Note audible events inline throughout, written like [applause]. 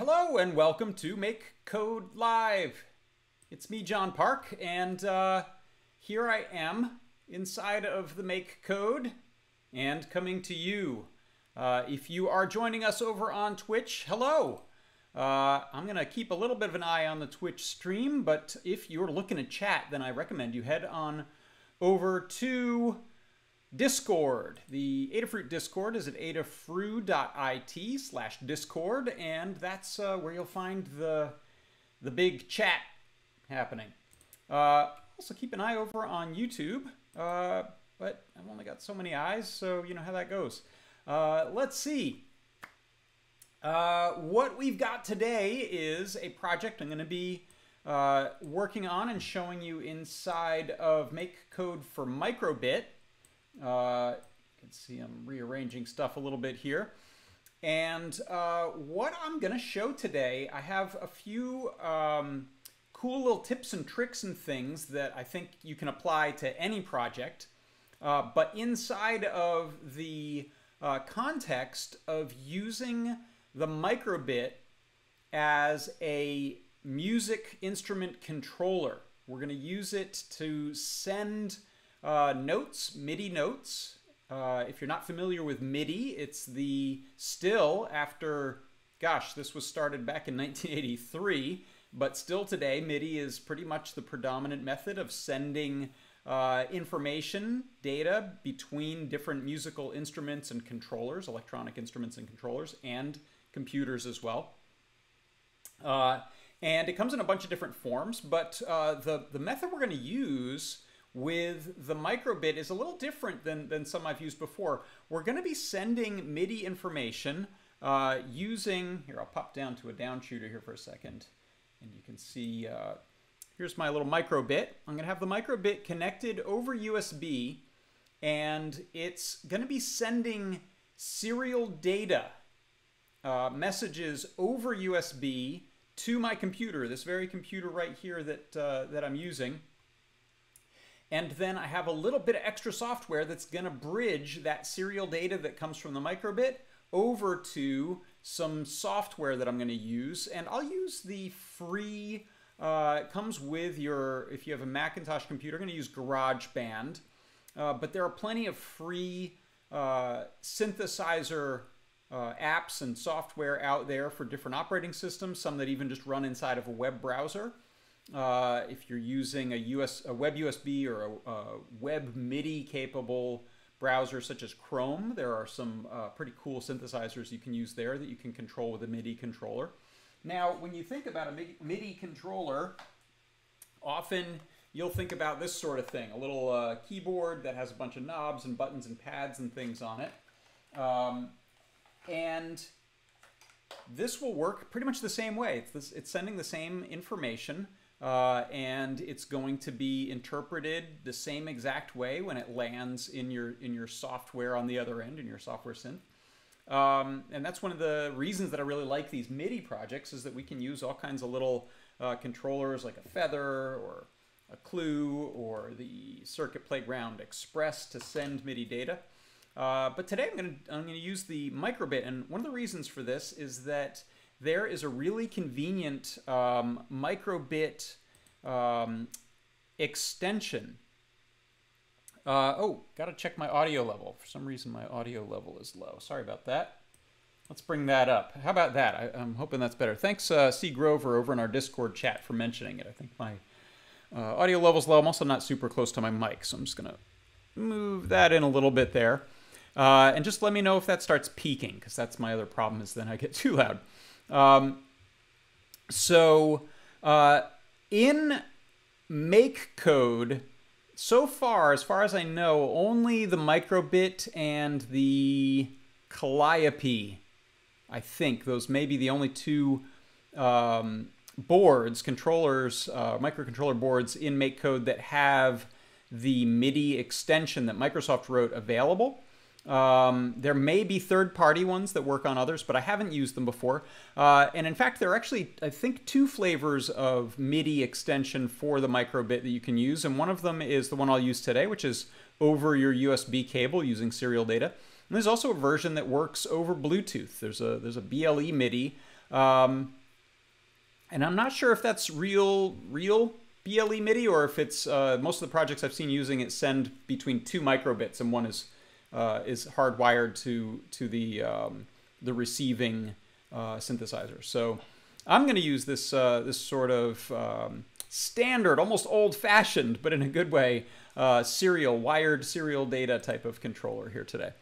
hello and welcome to Make Code Live. It's me, John Park, and uh, here I am inside of the Make Code and coming to you. Uh, if you are joining us over on Twitch, hello. Uh, I'm going to keep a little bit of an eye on the Twitch stream, but if you're looking to chat, then I recommend you head on over to Discord. The Adafruit Discord is at adafru.it slash discord, and that's uh, where you'll find the, the big chat happening. Uh, also, keep an eye over on YouTube, uh, but I've only got so many eyes, so you know how that goes. Uh, let's see. Uh, what we've got today is a project I'm going to be uh, working on and showing you inside of Make Code for Microbit. Uh, you can see I'm rearranging stuff a little bit here. And uh, what I'm going to show today, I have a few um, cool little tips and tricks and things that I think you can apply to any project. Uh, but inside of the uh, context of using the microbit as a music instrument controller. We're going to use it to send uh, notes, MIDI notes. Uh, if you're not familiar with MIDI, it's the still after, gosh, this was started back in [laughs] 1983, but still today, MIDI is pretty much the predominant method of sending uh, information, data between different musical instruments and controllers, electronic instruments and controllers, and computers as well. Uh, and it comes in a bunch of different forms, but uh, the, the method we're going to use with the microbit is a little different than, than some I've used before. We're going to be sending MIDI information uh, using, here I'll pop down to a down shooter here for a second, and you can see, uh, here's my little microbit. I'm going to have the microbit connected over USB, and it's going to be sending serial data uh, messages over USB to my computer, this very computer right here that, uh, that I'm using. And then I have a little bit of extra software that's going to bridge that serial data that comes from the microbit over to some software that I'm going to use. And I'll use the free, uh, it comes with your, if you have a Macintosh computer, I'm going to use GarageBand. Uh, but there are plenty of free uh, synthesizer uh, apps and software out there for different operating systems, some that even just run inside of a web browser. Uh, if you're using a, US, a web USB or a, a, web MIDI capable browser such as Chrome, there are some uh, pretty cool synthesizers you can use there that you can control with a MIDI controller. Now, when you think about a MIDI controller, often you'll think about this sort of thing, a little uh, keyboard that has a bunch of knobs and buttons and pads and things on it. Um, and this will work pretty much the same way. It's, this, it's sending the same information uh, and it's going to be interpreted the same exact way when it lands in your in your software on the other end in your software synth. Um, and that's one of the reasons that I really like these MIDI projects is that we can use all kinds of little uh, controllers like a Feather or a Clue or the Circuit Playground Express to send MIDI data. Uh, but today I'm going to I'm going to use the microbit, and one of the reasons for this is that there is a really convenient um, microbit um, extension. Uh, oh, got to check my audio level. For some reason, my audio level is low. Sorry about that. Let's bring that up. How about that? I, am hoping that's better. Thanks, uh, C. Grover, over in our Discord chat for mentioning it. I think my uh, audio level's low. I'm also not super close to my mic, so I'm just going to move that in a little bit there. Uh, and just let me know if that starts peaking, because that's my other problem is then I get [laughs] too loud. Um, so uh, in make code, so far, as far as I know, only the microbit and the Calliope, I think, those may be the only two um, boards, controllers, uh, microcontroller boards in make code that have the MIDI extension that Microsoft wrote available. Um, there may be third-party ones that work on others, but I haven't used them before. Uh, and in fact, there are actually, I think, two flavors of MIDI extension for the microbit that you can use. And one of them is the one I'll use today, which is over your USB cable using serial data. And there's also a version that works over Bluetooth. There's a there's a BLE MIDI Um, and I'm not sure if that's real, real BLE MIDI or if it's uh, most of the projects I've seen using it send between two microbits and one is uh, is hardwired to to the um, the receiving uh, synthesizer. So I'm going to use this uh, this sort of um, standard, almost old-fashioned, but in a good way, uh, serial wired serial data type of controller here today.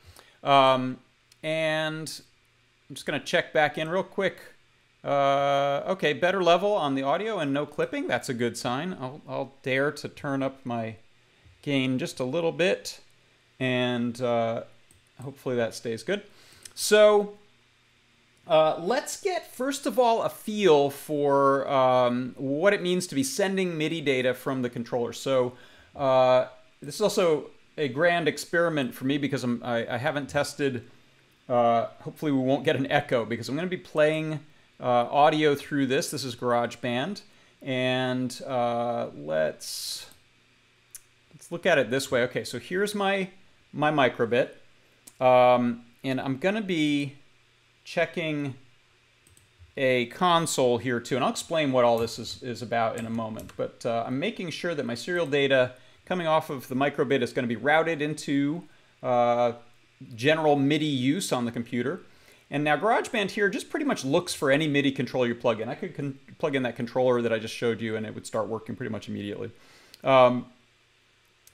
Um, and I'm just going to check back in real quick. Uh, okay, better level on the audio and no clipping. That's a good sign. I'll, I'll dare to turn up my gain just a little bit, and uh, hopefully that stays good. So uh, let's get, first of all, a feel for um, what it means to be sending MIDI data from the controller. So uh, this is also a grand experiment for me because I'm, I, I haven't tested, uh, hopefully we won't get an echo because I'm going to be playing uh, audio through this. This is GarageBand. And uh, let's, let's look at it this way. Okay, so here's my, my microbit. Um, and I'm going to be checking a console here too, and I'll explain what all this is, is about in a moment. But uh, I'm making sure that my serial data coming off of the microbit is going to be routed into uh, general MIDI use on the computer. And now GarageBand here just pretty much looks for any MIDI controller you plug in. I could plug in that controller that I just showed you and it would start working pretty much immediately. Um,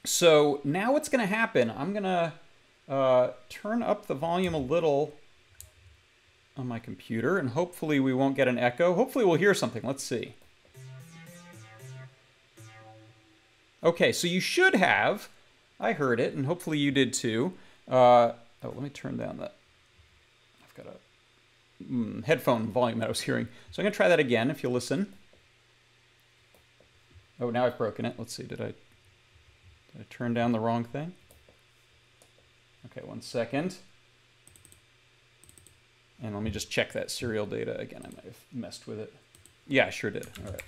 so now what's going to happen, I'm going to uh, turn up the volume a little on my computer, and hopefully we won't get an echo. Hopefully we'll hear something. Let's see. Okay, so you should have. I heard it, and hopefully you did too. Uh, oh, let me turn down that. I've got a mm, headphone volume that I was hearing. So I'm going to try that again if you'll listen. Oh, now I've broken it. Let's see. Did I, did I turn down the wrong thing? Okay, one second. And let me just check that serial data again. I might have messed with it. Yeah, I sure did. All right.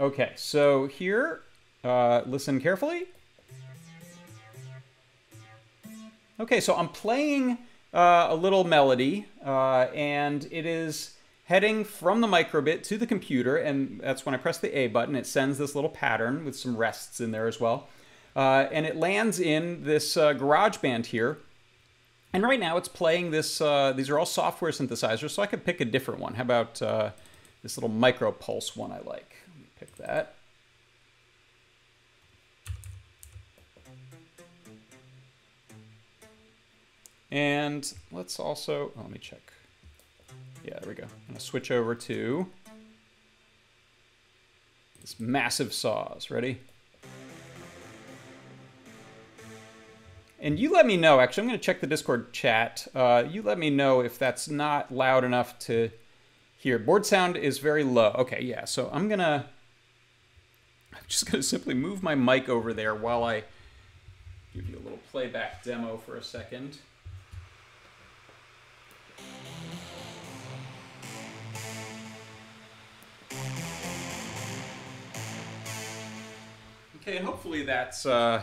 Okay, so here, uh, listen carefully. Okay, so I'm playing uh, a little melody, uh, and it is heading from the microbit to the computer, and that's when I press the A button. It sends this little pattern with some rests in there as well. Uh, and it lands in this uh, GarageBand here. And right now it's playing this, uh, these are all software synthesizers, so I could pick a different one. How about uh, this little micro pulse one I like? pick that. And let's also, oh, let me check. Yeah, there we go. I'm gonna switch over to this massive saws. Ready? And you let me know, actually, I'm going to check the Discord chat. Uh, you let me know if that's not loud enough to hear. Board sound is very low. Okay, yeah, so I'm going to, I'm just going to simply move my mic over there while I give you a little playback demo for a second. Okay, and hopefully that's uh,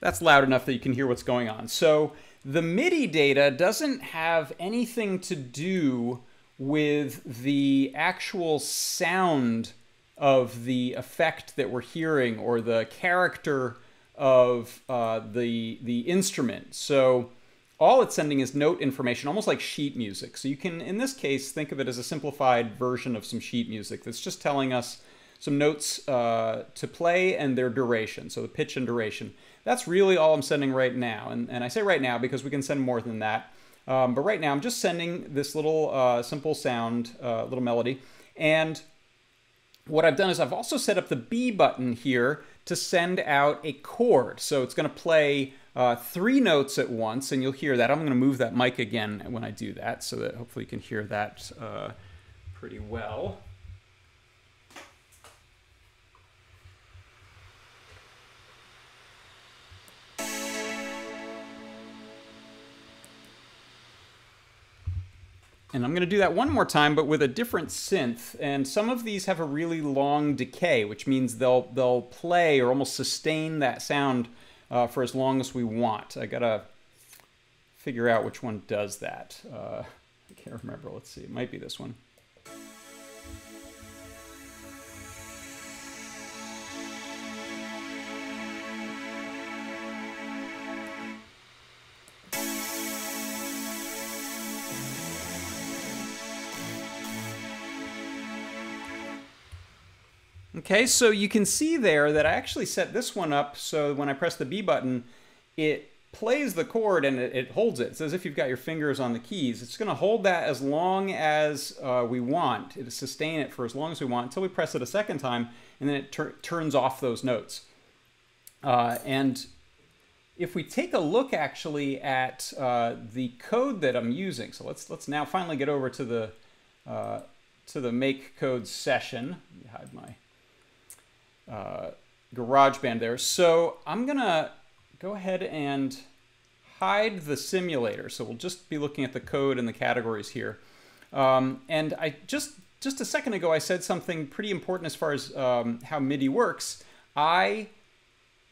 that's loud enough that you can hear what's going on. So the MIDI data doesn't have anything to do with the actual sound of the effect that we're hearing or the character of uh, the the instrument. So all it's sending is note information, almost like sheet music. So you can, in this case, think of it as a simplified version of some sheet music that's just telling us some notes uh, to play and their duration, so the pitch and duration. That's really all I'm sending right now. And, and I say right now because we can send more than that. Um, but right now I'm just sending this little uh, simple sound, uh, little melody. And what I've done is I've also set up the B button here to send out a chord. So it's going to play uh, three notes at once, and you'll hear that. I'm going to move that mic again when I do that so that hopefully you can hear that uh, pretty well. And I'm going to do that one more time, but with a different synth. And some of these have a really long decay, which means they'll they'll play or almost sustain that sound uh, for as long as we want. I gotta figure out which one does that. Uh, I can't remember. Let's see. It might be this one. Okay, so you can see there that I actually set this one up so when I press the B button, it plays the chord and it, it holds it. It's as if you've got your fingers on the keys. It's going to hold that as long as uh, we want. It'll sustain it for as long as we want until we press it a second time, and then it turns off those notes. Uh, and if we take a look actually at uh, the code that I'm using, so let's let's now finally get over to the uh, to the make code session. hide my uh, GarageBand there. So I'm gonna go ahead and hide the simulator. So we'll just be looking at the code and the categories here. Um, and I just just a second ago I said something pretty important as far as um, how MIDI works. I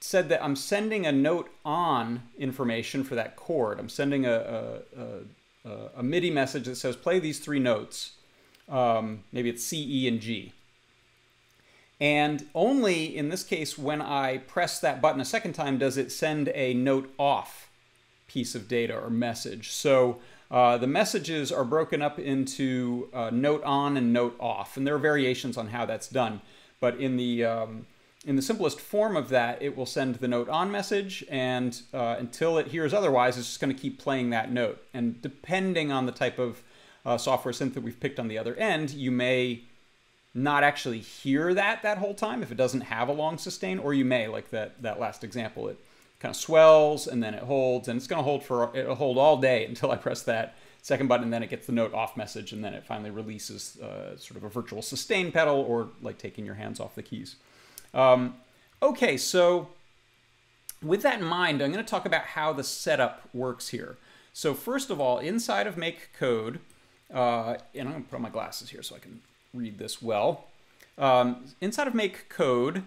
said that I'm sending a note on information for that chord. I'm sending a, a, a, a MIDI message that says play these three notes. Um, maybe it's C, E, and G. And only in this case, when I press that button a second time, does it send a note off piece of data or message. So uh, the messages are broken up into uh, note on and note off, and there are variations on how that's done. But in the um, in the simplest form of that, it will send the note on message, and uh, until it hears otherwise, it's just going to keep playing that note. And depending on the type of uh, software synth that we've picked on the other end, you may not actually hear that that whole time if it doesn't have a long sustain, or you may, like that, that last example, it kind of swells and then it holds, and it's going to hold for, it'll hold all day [laughs] until I press that second button, and then it gets the note off message, and then it finally releases uh, sort of a virtual sustain pedal, or like taking your hands off the keys. Um, okay, so with that in mind, I'm going to talk about how the setup works here. So first of all, inside of make code, uh, and I'm going to put on my glasses here so I can read this well. Um, inside of make code,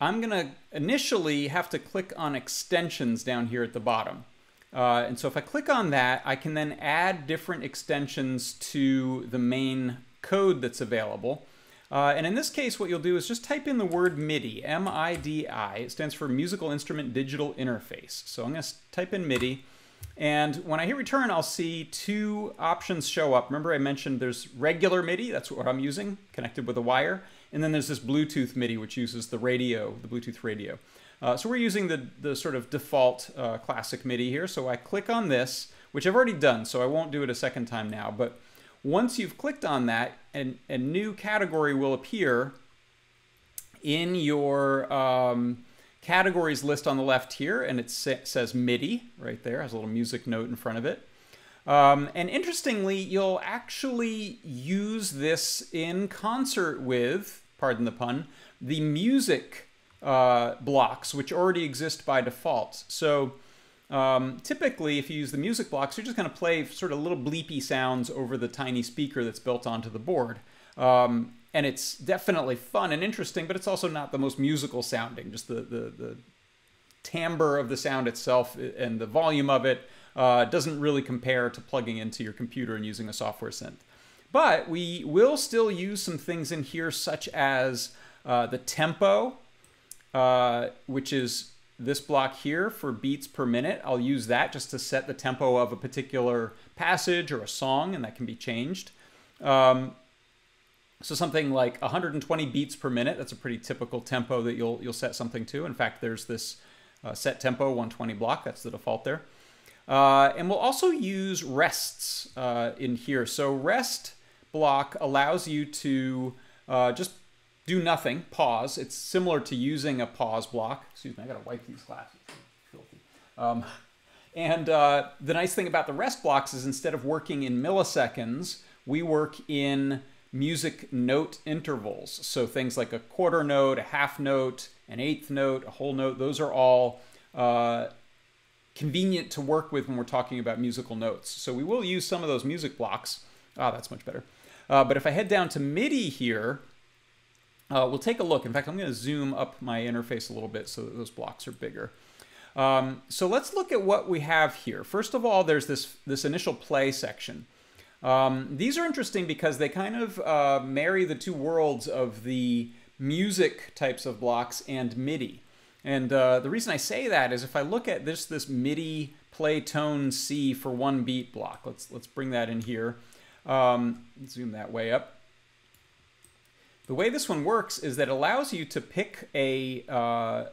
I'm going to initially have to click on extensions down here at the bottom. Uh, and so if I click on that, I can then add different extensions to the main code that's available. Uh, and in this case, what you'll do is just type in the word MIDI, M-I-D-I. It stands for Musical Instrument Digital Interface. So I'm going to type in MIDI. And when I hit return, I'll see two options show up. Remember I mentioned there's regular MIDI, that's what I'm using, connected with a wire. And then there's this Bluetooth MIDI, which uses the radio, the Bluetooth radio. Uh, so we're using the, the sort of default uh, classic MIDI here. So I click on this, which I've already done, so I won't do it a second time now. But once you've clicked on that, an, a new category will appear in your um, categories list on the left here, and it sa says MIDI right there, has a little music note in front of it. Um, and interestingly, you'll actually use this in concert with, pardon the pun, the music uh, blocks, which already exist by default. So um, typically, if you use the music blocks, you're just going to play sort of little bleepy sounds over the tiny speaker that's built onto the board. Um, and it's definitely fun and interesting, but it's also not the most musical sounding. Just the the, the timbre of the sound itself and the volume of it uh, doesn't really compare to plugging into your computer and using a software synth. But we will still use some things in here, such as uh, the tempo, uh, which is this block here for beats per minute. I'll use that just to set the tempo of a particular passage or a song, and that can be changed. Um, so something like 120 beats per minute, that's a pretty typical tempo that you'll, you'll set something to. In fact, there's this uh, set tempo 120 block, that's the default there. Uh, and we'll also use rests uh, in here. So rest block allows you to uh, just do nothing, pause. It's similar to using a pause block. Excuse me, I gotta wipe these glasses. Um, and uh, the nice thing about the rest blocks is instead of working in milliseconds, we work in music note intervals. So things like a quarter note, a half note, an eighth note, a whole note, those are all uh, convenient to work with when we're talking about musical notes. So we will use some of those music blocks. Ah, oh, that's much better. Uh, but if I head down to MIDI here, uh, we'll take a look. In fact, I'm going to zoom up my interface a little bit so that those blocks are bigger. Um, so let's look at what we have here. First of all, there's this, this initial play section. Um, these are interesting because they kind of uh, marry the two worlds of the music types of blocks and MIDI. And uh, the reason I say that is if I look at this this MIDI play tone C for one beat block, let's let's bring that in here. Um, zoom that way up. The way this one works is that it allows you to pick a, uh,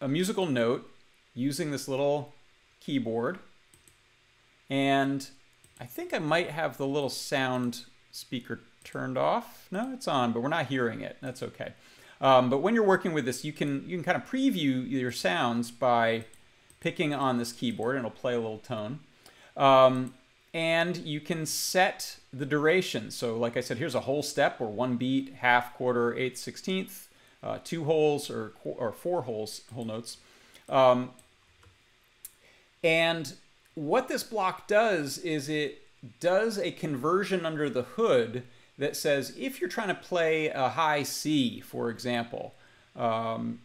a musical note using this little keyboard. And I think I might have the little sound speaker turned off. No, it's on, but we're not hearing it. That's okay. Um, but when you're working with this, you can you can kind of preview your sounds by picking on this keyboard, and it'll play a little tone. Um, and you can set the duration. So like I said, here's a whole step or one beat, half, quarter, eighth, sixteenth, uh, two wholes or, or four wholes, whole notes. Um, and what this block does is it does a conversion under the hood that says if you're trying to play a high C, for example, um,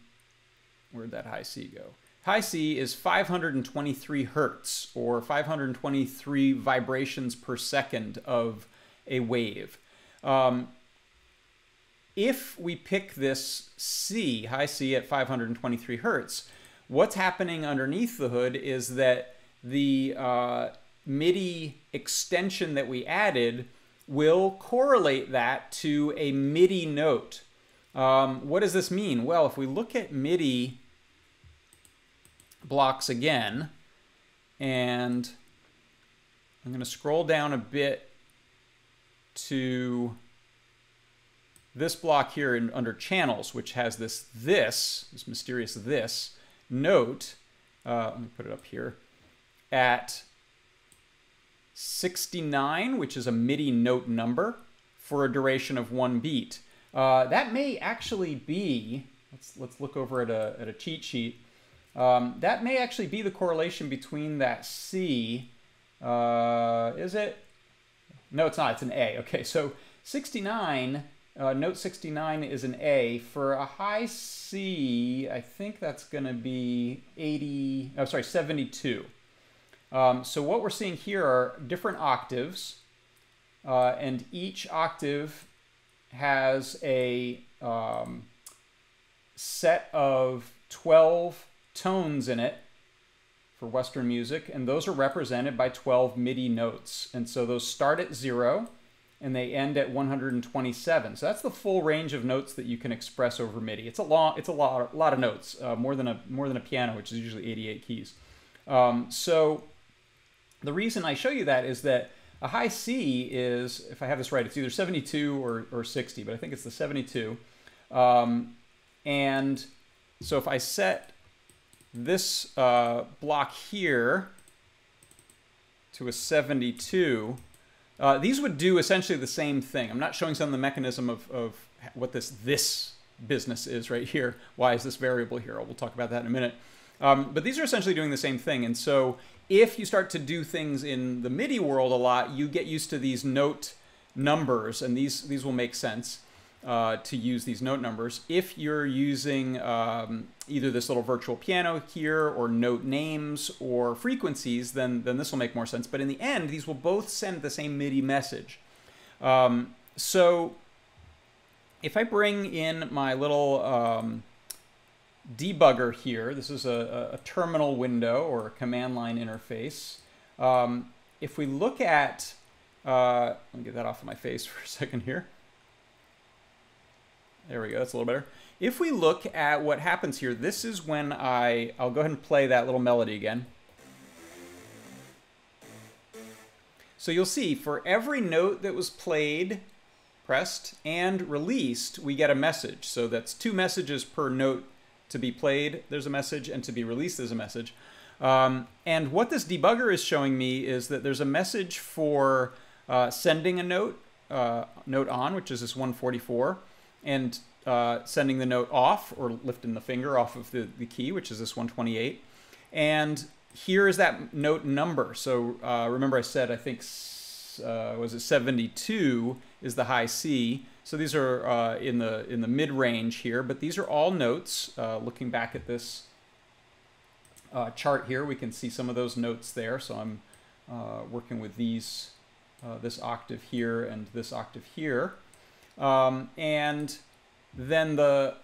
where'd that high C go? High C is 523 hertz or 523 vibrations per second of a wave. Um, if we pick this C, high C at 523 hertz, what's happening underneath the hood is that the uh, MIDI extension that we added will correlate that to a MIDI note. Um, what does this mean? Well, if we look at MIDI blocks again. And I'm going to scroll down a bit to this block here in, under channels, which has this this, this mysterious this note. Uh, let me put it up here at 69, which is a MIDI note number for a duration of one beat. Uh, that may actually be, let's, let's look over at a, at a cheat sheet. Um, that may actually be the correlation between that C. Uh, is it? No, it's not. It's an A. Okay, so 69, uh, note 69 is an A. For a high C, I think that's to be 80, oh, sorry, 72. Um, so what we're seeing here are different octaves, uh, and each octave has a um, set of 12 tones in it for Western music, and those are represented by 12 MIDI notes. And so those start at zero and they end at 127. So that's the full range of notes that you can express over MIDI. It's a long, it's a lot, a lot of notes, uh, more than a more than a piano, which is usually 88 keys. Um, so the reason I show you that is that a high C is, if I have this right, it's either 72 or, or 60, but I think it's the 72. Um, and so if I set this uh, block here to a 72, uh, these would do essentially the same thing. I'm not showing some of the mechanism of, of what this this business is right here. Why is this variable here? We'll talk about that in a minute. Um, but these are essentially doing the same thing. And so if you start to do things in the MIDI world a lot, you get used to these note numbers, and these, these will make sense uh, to use these note numbers. If you're using um, either this little virtual piano here or note names or frequencies, then, then this will make more sense. But in the end, these will both send the same MIDI message. Um, so if I bring in my little um, debugger here, this is a, a, terminal window or a command line interface. Um, if we look at, uh, let me get that off of my face [laughs] for a second here. There we go, that's a little better. If we look at what happens here, this is when I, I'll go ahead and play that little melody again. So you'll see for every note that was played, pressed, and released, we get a message. So that's two messages per note to be played, there's a message, and to be released, there's a message. Um, and what this debugger is showing me is that there's a message for uh, sending a note, uh, note on, which is this 144 and uh, sending the note off or lifting the finger off of the, the key, which is this 128. And here is that note number. So uh, remember I said, I think, uh, was it 72 is the high C. So these are uh, in the in the mid range here, but these are all notes. Uh, looking back at this uh, chart here, we can see some of those notes there. So I'm working with these uh, this octave here and this octave here. Um, and then the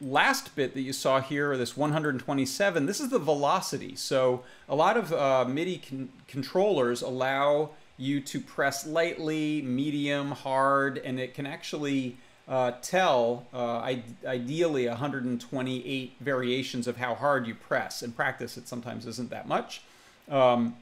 last bit that you saw here, this 127, this is the velocity. So a lot of uh, MIDI con controllers allow you to press lightly, medium, hard, and it can actually uh, tell uh, ideally 128 variations of how hard you press. In practice, it sometimes isn't that much. Um,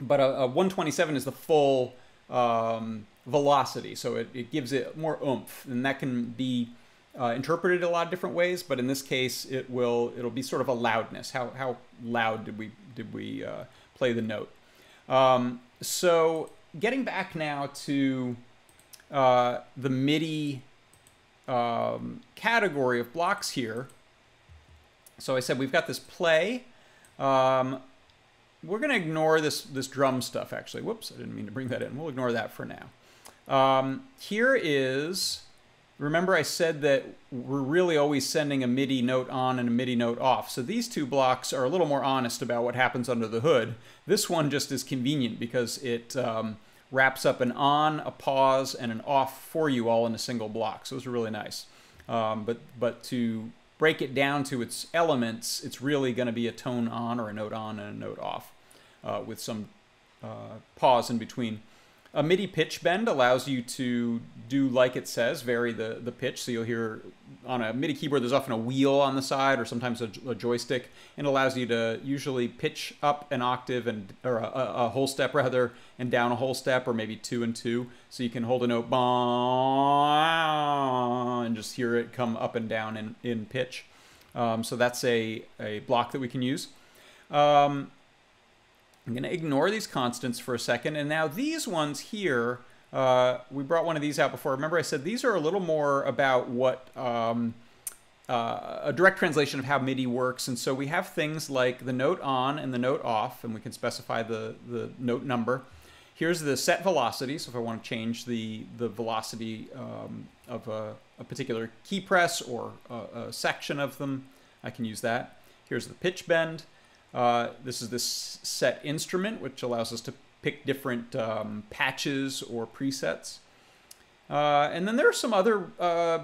but a, a, 127 is the full um, velocity, so it, it gives it more oomph, and that can be uh, interpreted a lot of different ways, but in this case, it will it'll be sort of a loudness. How how loud did we did we uh, play the note? Um, so getting back now to uh, the MIDI um, category of blocks here. So I said we've got this play. Um, we're going to ignore this this drum stuff actually. Whoops, I didn't mean to bring that in. We'll ignore that for now. Um, here is Remember I said that we're really always sending a MIDI note on and a MIDI note off. So these two blocks are a little more honest about what happens under the hood. This one just is convenient because it um, wraps up an on, a pause, and an off for you all in a single block. So are really nice. Um, but, but to break it down to its elements, it's really going to be a tone on or a note on and a note off uh, with some uh, pause in between. A MIDI pitch bend allows you to do like it says, vary the, the pitch. So you'll hear on a MIDI keyboard, there's often a wheel on the side or sometimes a, a joystick and allows you to usually pitch up an octave and or a, a, whole step rather and down a whole step or maybe two and two. So you can hold a note and just hear it come up and down in, in pitch. Um, so that's a, a block that we can use. Um, I'm going to ignore these constants for a second. And now these ones here, uh, we brought one of these out before. Remember I said these are a little more about what um, uh, a direct translation of how MIDI works. And so we have things like the note on and the note off, and we can specify the, the note number. Here's the set velocity. So if I want to change the, the velocity um, of a, a, particular key press or a, a section of them, I can use that. Here's the pitch bend. Uh, this is this set instrument, which allows us to pick different um, patches or presets. Uh, and then there are some other, uh,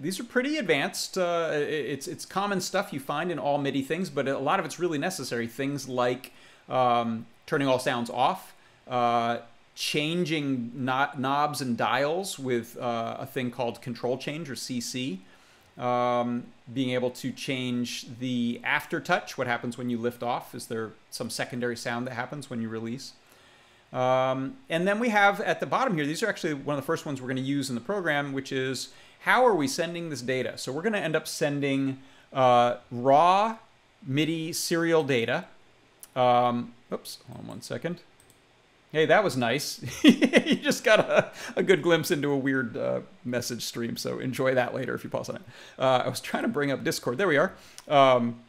these are pretty advanced. Uh, it's, it's common stuff you find in all MIDI things, but a lot of it's really necessary. Things like um, turning all sounds off, uh, changing knobs and dials with a thing called control change or CC um, being able to change the aftertouch, what happens when you lift off. Is there some secondary sound that happens when you release? Um, and then we have at the bottom here, these are actually one of the first ones we're going to use in the program, which is how are we sending this data? So we're going to end up sending uh, raw MIDI serial data. Um, oops, hold on one second. Hey, that was nice. [laughs] you just got a, a, good glimpse into a weird uh, message stream, so enjoy that later if you pause on it. Uh, I was trying to bring up Discord. There we are. Um,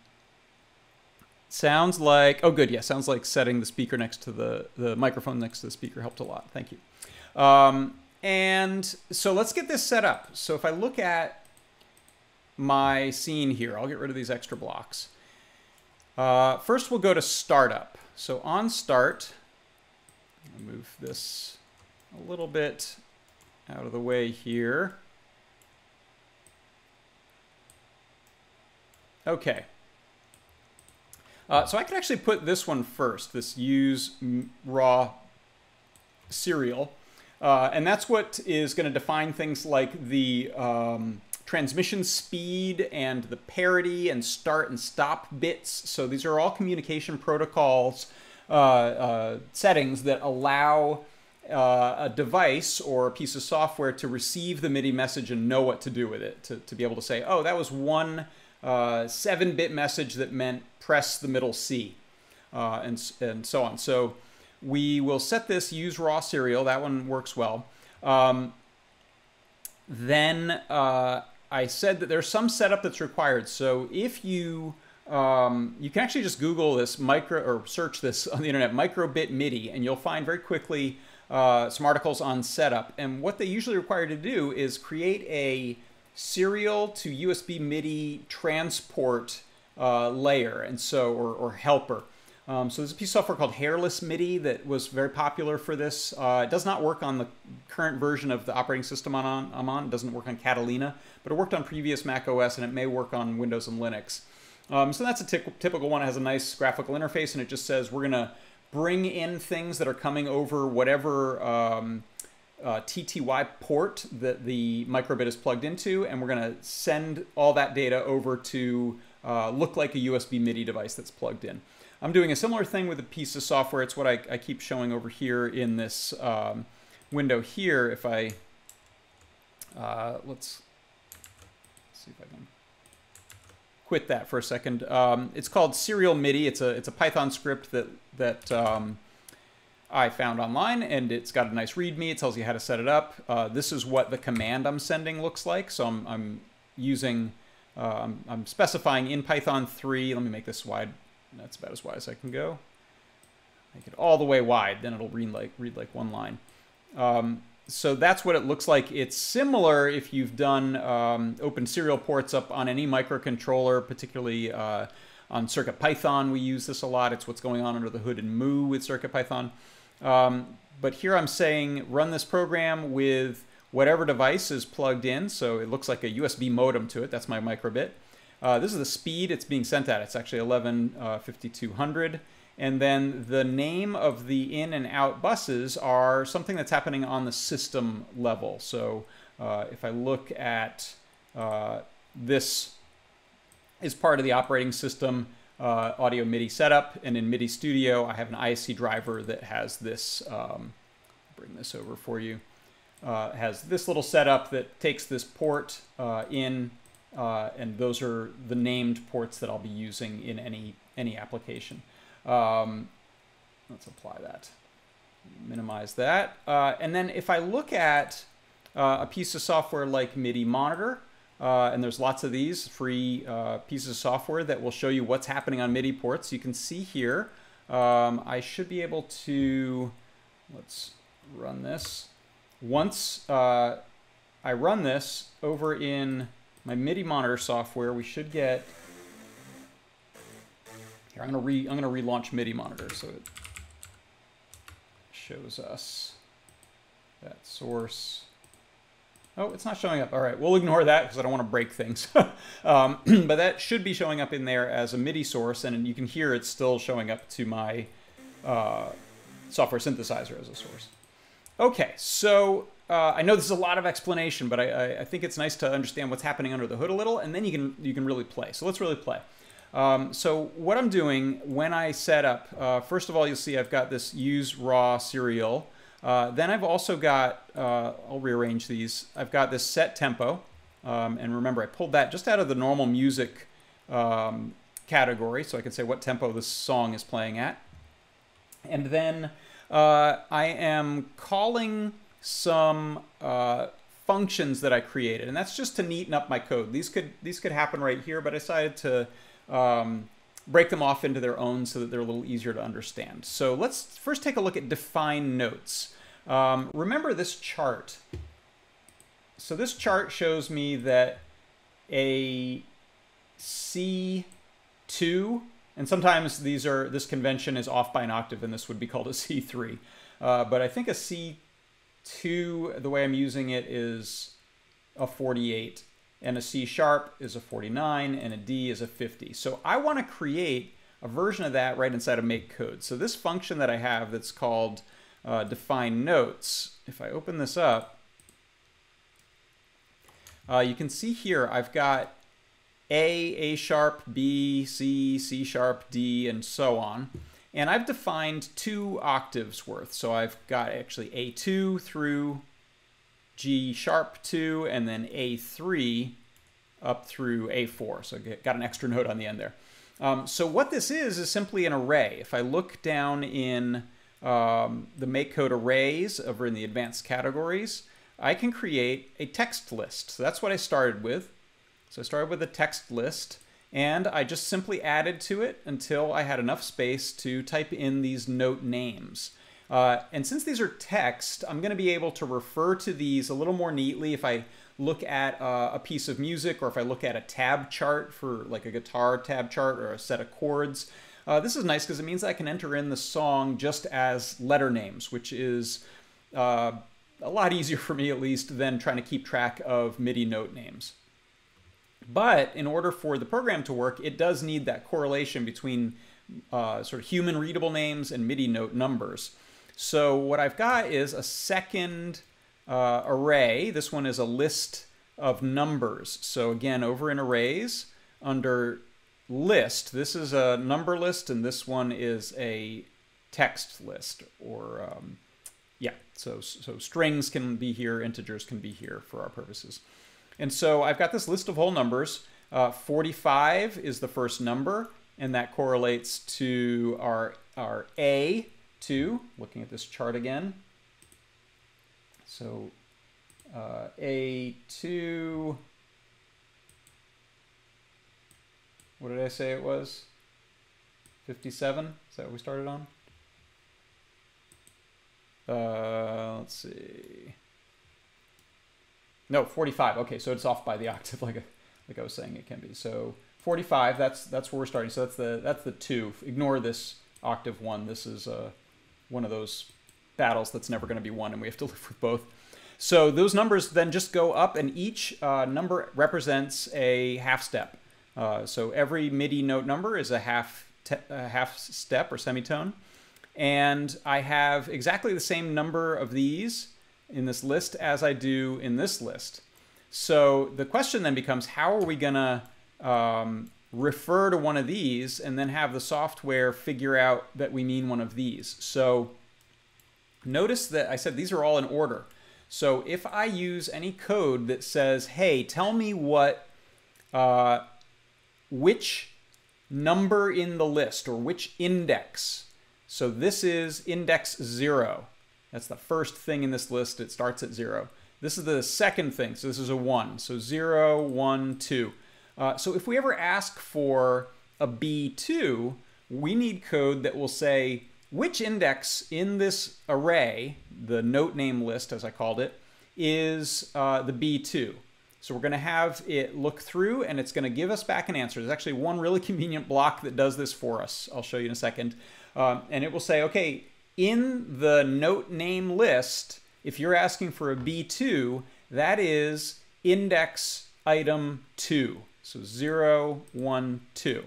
sounds like, oh good, yeah, sounds like setting the speaker next to the, the microphone next to the speaker helped a lot. Thank you. Um, and so let's get this set up. So if I look at my scene here, I'll get rid of these extra blocks. Uh, first, we'll go to startup. So on start, move this a little bit out of the way here. Okay. Uh, so I could actually put this one first, this use raw serial. Uh, and that's what is going to define things like the um, transmission speed and the parity and start and stop bits. So these are all communication protocols settings that allow uh, a device or a piece of software to receive the MIDI message and know what to do with it. To, to be able to say, oh, that was one 7-bit message that meant press the middle C, and, and so on. So we will set this use raw serial. That one works well. Um, then uh, I said that there's some setup that's required. So if you um, you can actually just Google this micro or search this on the internet, microbit MIDI, and you'll find very quickly uh, some articles on setup. And what they usually require to do is create a serial to USB MIDI transport uh, layer, and so or, or helper. Um, so there's a piece of software called Hairless MIDI that was very popular for this. Uh, it does not work on the current version of the operating system I'm on, I'm on. It doesn't work on Catalina, but it worked on previous Mac OS and it may work on Windows and Linux. Um, so that's a typical one. It has a nice graphical interface and it just says we're going to bring in things that are coming over whatever um, uh, TTY port that the microbit is plugged into, and we're going to send all that data over to uh, look like a USB MIDI device that's plugged in. I'm doing a similar thing with a piece of software. It's what I, I keep showing over here in this um, window here. If I, uh, let's see if I can quit that for a second. Um, it's called Serial MIDI. It's a it's a Python script that that um, I found online, and it's got a nice README. It tells you how to set it up. Uh, this is what the command I'm sending looks like. So I'm I'm using uh, I'm, I'm specifying in Python 3. Let me make this wide that's about as wide as I can go. Make it all the way wide, then it'll read like read like one line. Um, so that's what it looks like. It's similar if you've done um, open serial ports up on any microcontroller, particularly uh, on CircuitPython. We use this a lot. It's what's going on under the hood in Mu with CircuitPython. Um, but here I'm saying run this program with whatever device is plugged in. So it looks like a USB modem to it. That's my microbit. Uh, this is the speed it's being sent at. It's actually 115200. Uh, and then the name of the in and out buses are something that's happening on the system level. So uh, if I look at uh, this is part of the operating system uh, audio MIDI setup. And in MIDI Studio, I have an IAC driver that has this, um, bring this over for you, uh, has this little setup that takes this port in uh, and those are the named ports that I'll be using in any, any application. Um, let's apply that. Minimize that. Uh, and then if I look at uh, a piece of software like MIDI Monitor, uh, and there's lots of these free uh, pieces of software that will show you what's happening on MIDI ports. You can see here, um, I should be able to, let's run this. Once uh, I run this over in my MIDI monitor software, we should get. Here, I'm gonna re I'm gonna relaunch MIDI monitor so it shows us that source. Oh, it's not showing up. All right, we'll ignore that because I don't want to break things. [laughs] um, [clears throat] but that should be showing up in there as a MIDI source, and you can hear it's still showing up to my uh, software synthesizer as a source. Okay, so uh, I know this is a lot of explanation, but I, I, I, think it's nice to understand what's happening under the hood a little, and then you can you can really play. So let's really play. Um, so what I'm doing when I set up, uh, first of all, you'll see I've got this use raw serial. Uh, then I've also got, uh, I'll rearrange these. I've got this set tempo, um, and remember I pulled that just out of the normal music um, category, so I can say what tempo this song is playing at. And then uh, I am calling some uh, functions that I created, and that's just to neaten up my code. These could these could happen right here, but I decided to um, break them off into their own so that they're a little easier to understand. So let's first take a look at define notes. Um, remember this chart. So this chart shows me that a C2, and sometimes these are this convention is off by an octave, and this would be called a C3. Uh, but I think a C 2, the way I'm using it is a 48, and a C sharp is a 49, and a D is a 50. So I want to create a version of that right inside of make code. So this function that I have that's called uh, define notes, if I open this up, uh, you can see here I've got A, A sharp, B, C, C sharp, D, and so on. And I've defined two octaves worth. So I've got actually A2 through G sharp 2 and then A3 up through A4. So I got an extra note on the end there. Um, so what this is is simply an array. If I look down in um, the MakeCode arrays over in the advanced categories, I can create a text list. So that's what I started with. So I started with a text list and I just simply added to it until I had enough space to type in these note names. Uh, and since these are text, I'm going to be able to refer to these a little more neatly if I look at uh, a piece of music or if I look at a tab chart for like a guitar tab chart or a set of chords. Uh, this is nice because it means I can enter in the song just as letter names, which is uh, a lot easier for me at least than trying to keep track of MIDI note names. But in order for the program to work, it does need that correlation between uh, sort of human readable names and MIDI note numbers. So what I've got is a second uh, array. This one is a list of numbers. So again, over in arrays, under list, this is a number list, and this one is a text list, or um, yeah, so, so strings can be here, integers can be here for our purposes. And so I've got this list of whole numbers. Uh, 45 is the first number, and that correlates to our, our A2, looking at this chart again. So uh, A2, what did I say it was? 57? Is that what we started on? Uh, let's see. No, 45. Okay, so it's off by the [laughs] octave, like a, like I was saying it can be. So 45. That's that's where we're starting. So that's the that's the two. Ignore this octave one. This is uh, one of those battles that's never going to be won, and we have to [laughs] live with both. So those numbers then just go up, and each uh, number represents a half step. Uh, so every MIDI note number is a half a half step or semitone, and I have exactly the same number of these in this list as I do in this list. So the question then becomes, how are we going to um, refer to one of these and then have the software figure out that we mean one of these? So notice that I said these are all in order. So if I use any code that says, hey, tell me what, uh, which number in the list or which index. So this is index zero. That's the first thing in this list. It starts at zero. This is the second thing. So this is a one. So zero, one, two. Uh, so if we ever ask for a B2, we need code that will say which index in this array, the note name list as I called it, is uh, the B2. So we're going to have it look through and it's going to give us back an answer. There's actually one really [laughs] convenient block that does this for us. I'll show you in a second. Um, and it will say, okay, in the note name list, if you're asking for a B2, that is index item 2. So 0, 1, 2.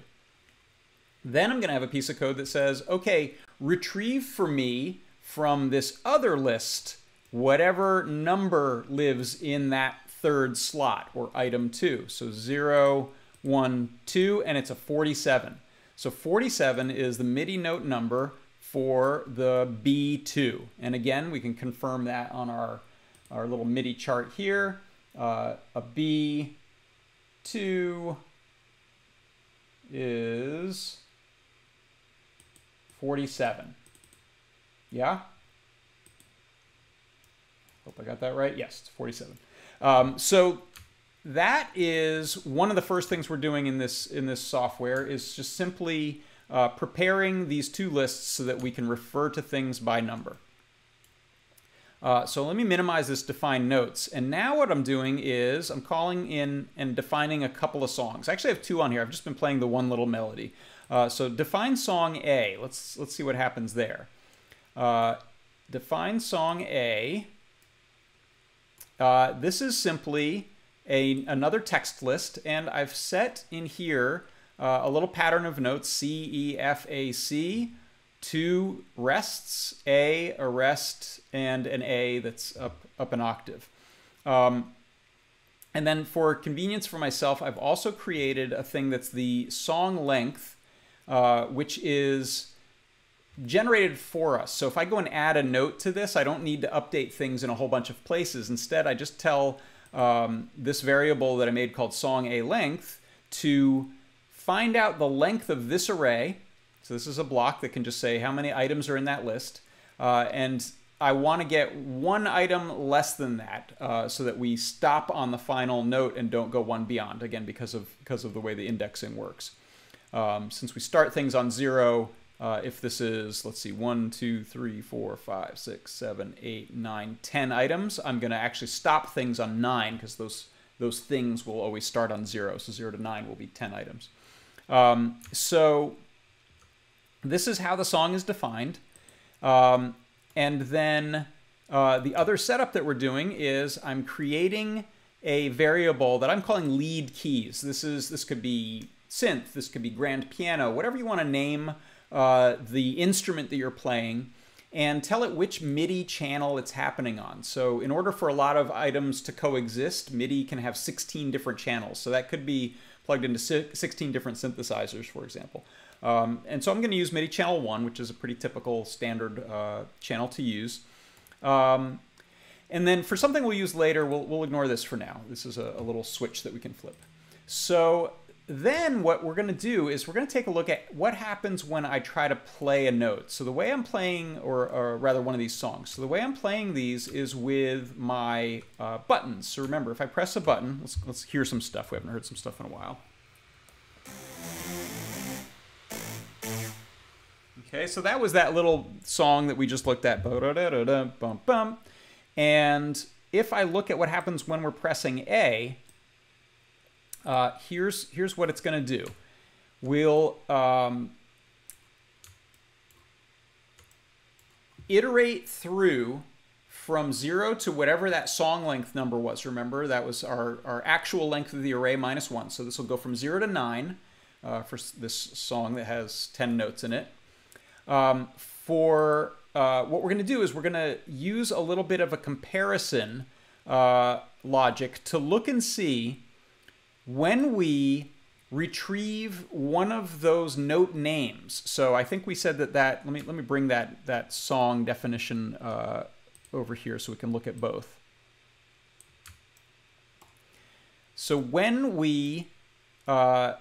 Then I'm going to have a piece of code that says, okay, retrieve for me from this other list whatever number lives in that third slot or item 2. So 0, 1, 2, and it's a 47. So 47 is the MIDI note number for the B2. And again, we can confirm that on our, our little MIDI chart here. Uh, a B2 is 47. Yeah? Hope I got that right. Yes, it's 47. Um, so that is one of the first things we're doing in this in this software is just simply uh, preparing these two lists so that we can refer to things by number. Uh, so let me minimize this define notes. And now what I'm doing is I'm calling in and defining a couple of songs. I actually have two on here. I've just been playing the one little melody. Uh, so define song A. Let's, let's see what happens there. Uh, define song A. Uh, this is simply a, another text list, and I've set in here uh, a little pattern of notes C, E, F, A, C, two rests, A, a rest, and an A that's up, up an octave. Um, and then for convenience for myself, I've also created a thing that's the song length, uh, which is generated for us. So if I go and add a note to this, I don't need to update things in a whole bunch of places. Instead, I just tell um, this variable that I made called song a length to find out the length of this array. So this is a block that can just say how many items are in that list. Uh, and I want to get one item less than that uh, so that we stop on the final note and don't go one beyond, again, because of, because of the way the indexing works. Um, since we start things on zero, uh, if this is, let's see, one, two, three, four, five, six, seven, eight, nine, ten items, I'm going to actually stop things on nine because those, those things will always start on zero. So zero to nine will be 10 items. Um, so this is how the song is defined. Um, and then uh, the other setup that we're doing is I'm creating a variable that I'm calling lead keys. This is this could be synth, this could be grand piano, whatever you want to name uh, the instrument that you're playing and tell it which MIDI channel it's happening on. So in order for a lot of items to coexist, MIDI can have 16 different channels. So that could be plugged into 16 different synthesizers, for example. Um, and so I'm going to use MIDI channel 1, which is a pretty typical standard uh, channel to use. Um, and then for something we'll use later, we'll, we'll ignore this for now. This is a, a little switch that we can flip. So then what we're going to do is we're going to take a look at what happens when I try to play a note. So the way I'm playing, or, or rather one of these songs, so the way I'm playing these is with my uh, buttons. So remember, if I press a button, let's, let's hear some stuff. We haven't heard some stuff in a while. Okay, so that was that little song that we just looked at. Bum, bum. And if I look at what happens when we're pressing A, uh, here's, here's what it's going to do. We'll um, iterate through from zero to whatever that song length number was. Remember, that was our, our actual length of the array minus one. So this will go from zero to nine uh, for this song that has 10 notes in it. Um, for uh, what we're going to do is we're going to use a little bit of a comparison uh, logic to look and see when we retrieve one of those note names. So I think we said that that, let me, let me bring that, that song definition uh, over here so we can look at both. So when we uh,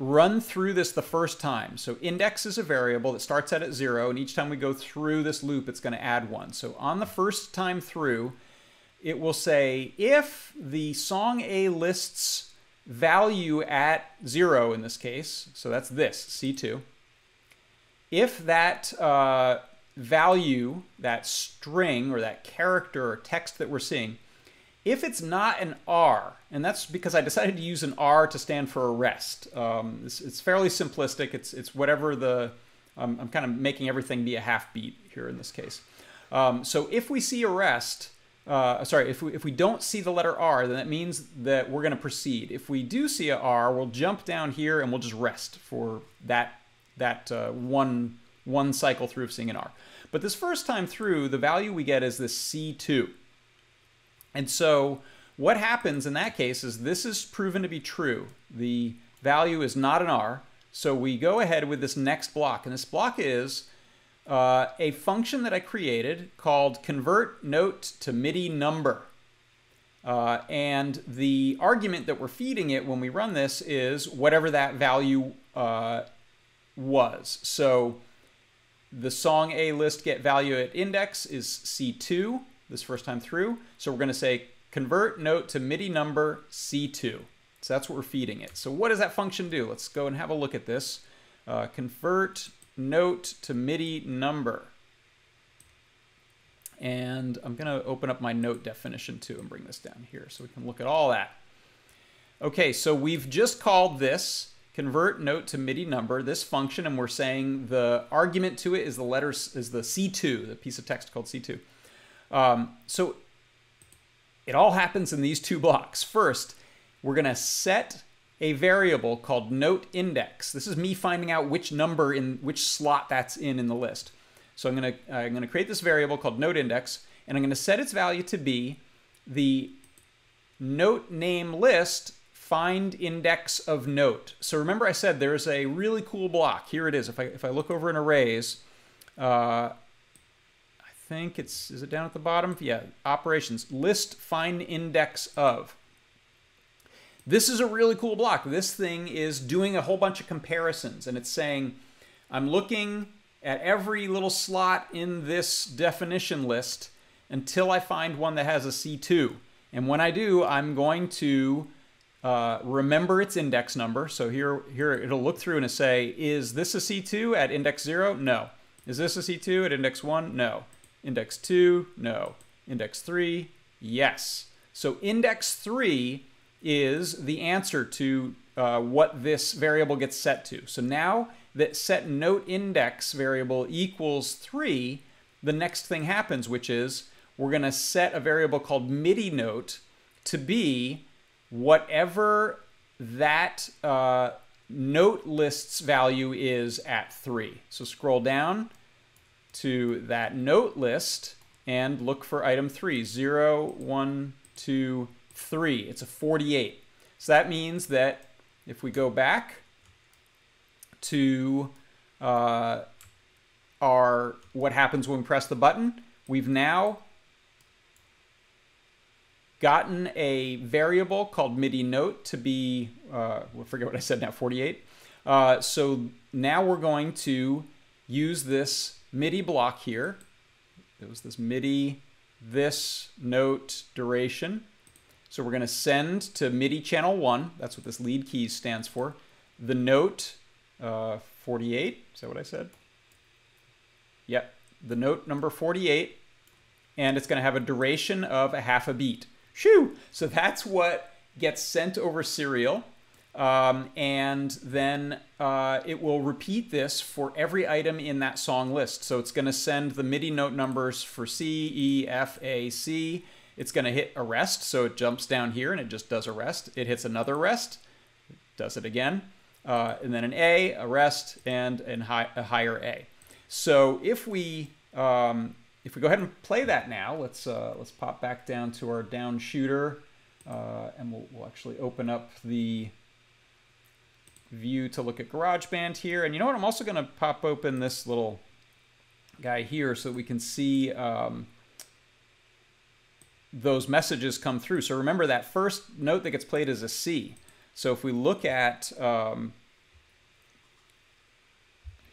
run through this the first time, so index is a variable that starts out at zero, and each time we go through this loop, it's going to add one. So on the first time through, it will say if the song A lists value at zero in this case, so that's this, C2, if that uh, value, that string or that character or text that we're seeing, if it's not an R, and that's because I decided to use an R to stand for arrest. Um, it's, it's, fairly simplistic. It's, it's whatever the, um, I'm kind of making everything be a half beat here in this case. Um, so if we see arrest, uh, sorry, if we, if we don't see the letter R, then that means that we're going to proceed. If we do see a R, we'll jump down here and we'll just rest for that, that uh, one, one cycle through of seeing an R. But this first time through, the value we get is this C2. And so what happens in that case is this is proven to be true. The value is not an R. So we go ahead with this next block. And this block is uh, a function that I created called convert note to MIDI number. Uh, and the argument that we're feeding it when we run this is whatever that value uh, was. So the song A list get value at index is C2 this first time through. So we're going to say convert note to MIDI number C2. So that's what we're feeding it. So what does that function do? Let's go and have a look at this. Uh, convert note to MIDI number. And I'm going to open up my note definition too and bring this down here so we can look at all that. Okay, so we've just called this convert note to MIDI number, this function, and we're saying the argument to it is the letters is the C2, the piece of text called C2. Um, so it all happens in these two blocks. First, we're going to set a variable called note index. This is me finding out which number in which slot that's in in the list. So I'm going to I'm going to create this variable called note index, and I'm going to set its value to be the note name list find index of note. So remember I said there's a really cool block. Here it is. If I if I look over in arrays, uh, think it's is it down at the bottom? Yeah, operations list find index of. This is a really cool block. This thing is doing a whole bunch of comparisons and it's saying, I'm looking at every little slot in this definition list until I find one that has a C2. And when I do, I'm going to uh, remember its index number. So here, here it'll look through and say, is this a C2 at index 0? No. Is this a C2 at index 1? No. Index 2? No. Index 3? Yes. So index 3 is the answer to uh, what this variable gets set to. So now that set note index variable equals 3, the next thing happens, which is we're going to set a variable called MIDI note to be whatever that uh, note list's value is at 3. So scroll down to that note list and look for item 3, 0, 1, 2, 3. It's a 48. So that means that if we go back to uh, our what happens when we press the button, we've now gotten a variable called MIDI note to be, uh, I forget what I said now, 48. Uh, so now we're going to use this MIDI block here. It was this MIDI, this note duration. So we're going to send to MIDI channel 1, that's what this lead key stands for, the note uh, 48, is that what I said? Yep, the note number 48, and it's going to have a duration of a half a beat. Shoo! So that's what gets sent over serial. Um, and then uh, it will repeat this for every item in that song list. So it's going to send the MIDI note numbers for C, E, F, A, C, it's going to hit arrest, so it jumps down here and it just does arrest. It hits another arrest, does it again, uh, and then an A, arrest, and an high, a higher A. So if we um, if we go ahead and play that now, let's uh, let's pop back down to our down shooter, uh, and we'll, we'll actually open up the view to look at GarageBand here. And you know what? I'm also going to pop open this little guy here so we can see. Um, those messages come through. So remember that first note that gets played is a C. So if we look at, um,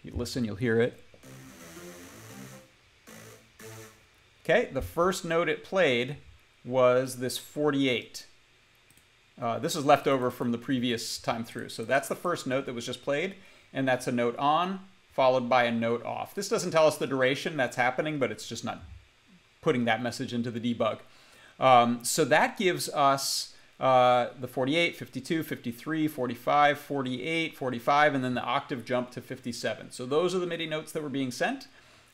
you listen, you'll hear it. Okay, the first note it played was this 48. Uh, this is left over from the previous time through. So that's the first note that was just played, and that's a note on, followed by a note off. This doesn't tell us the duration that's happening, but it's just not putting that message into the debug. Um, so that gives us uh, the 48, 52, 53, 45, 48, 45, and then the octave jump to 57. So those are the MIDI notes that were being sent,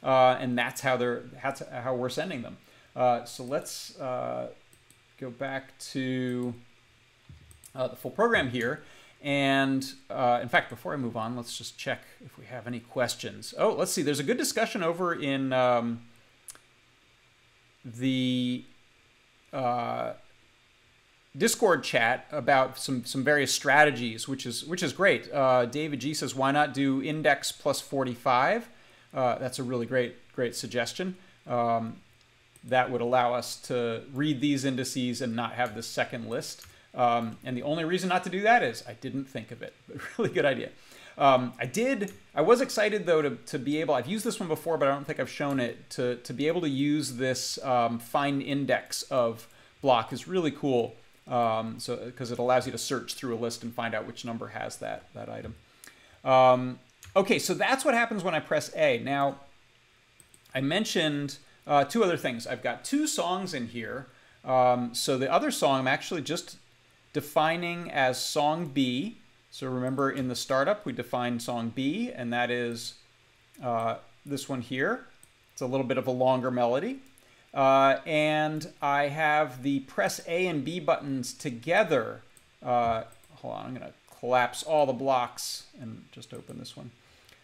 uh, and that's how they're that's how we're sending them. Uh, so let's uh, go back to uh, the full program here. And uh, in fact, before I move on, let's just check if we have any questions. Oh, let's see. There's a good discussion over in um, the uh, Discord chat about some some various strategies, which is which is great. Uh, David G says, "Why not do index plus 45?" Uh, that's a really great great suggestion. Um, that would allow us to read these indices and not have this second list. Um, and the only reason not to do that is I didn't think of it. [laughs] really good idea. Um, I did. I was excited though to, to be able. I've used this one before, but I don't think I've shown it. To to be able to use this um, find index of block is really cool. Um, so because it allows you to search through a list and find out which number has that that item. Um, okay, so that's what happens when I press A. Now, I mentioned uh, two other things. I've got two songs in here. Um, so the other song I'm actually just defining as song B so remember in the startup, we defined song B, and that is uh, this one here. It's a little bit of a longer melody. Uh, and I have the press A and B buttons together. Uh, hold on, I'm going to collapse all the blocks and just open this one.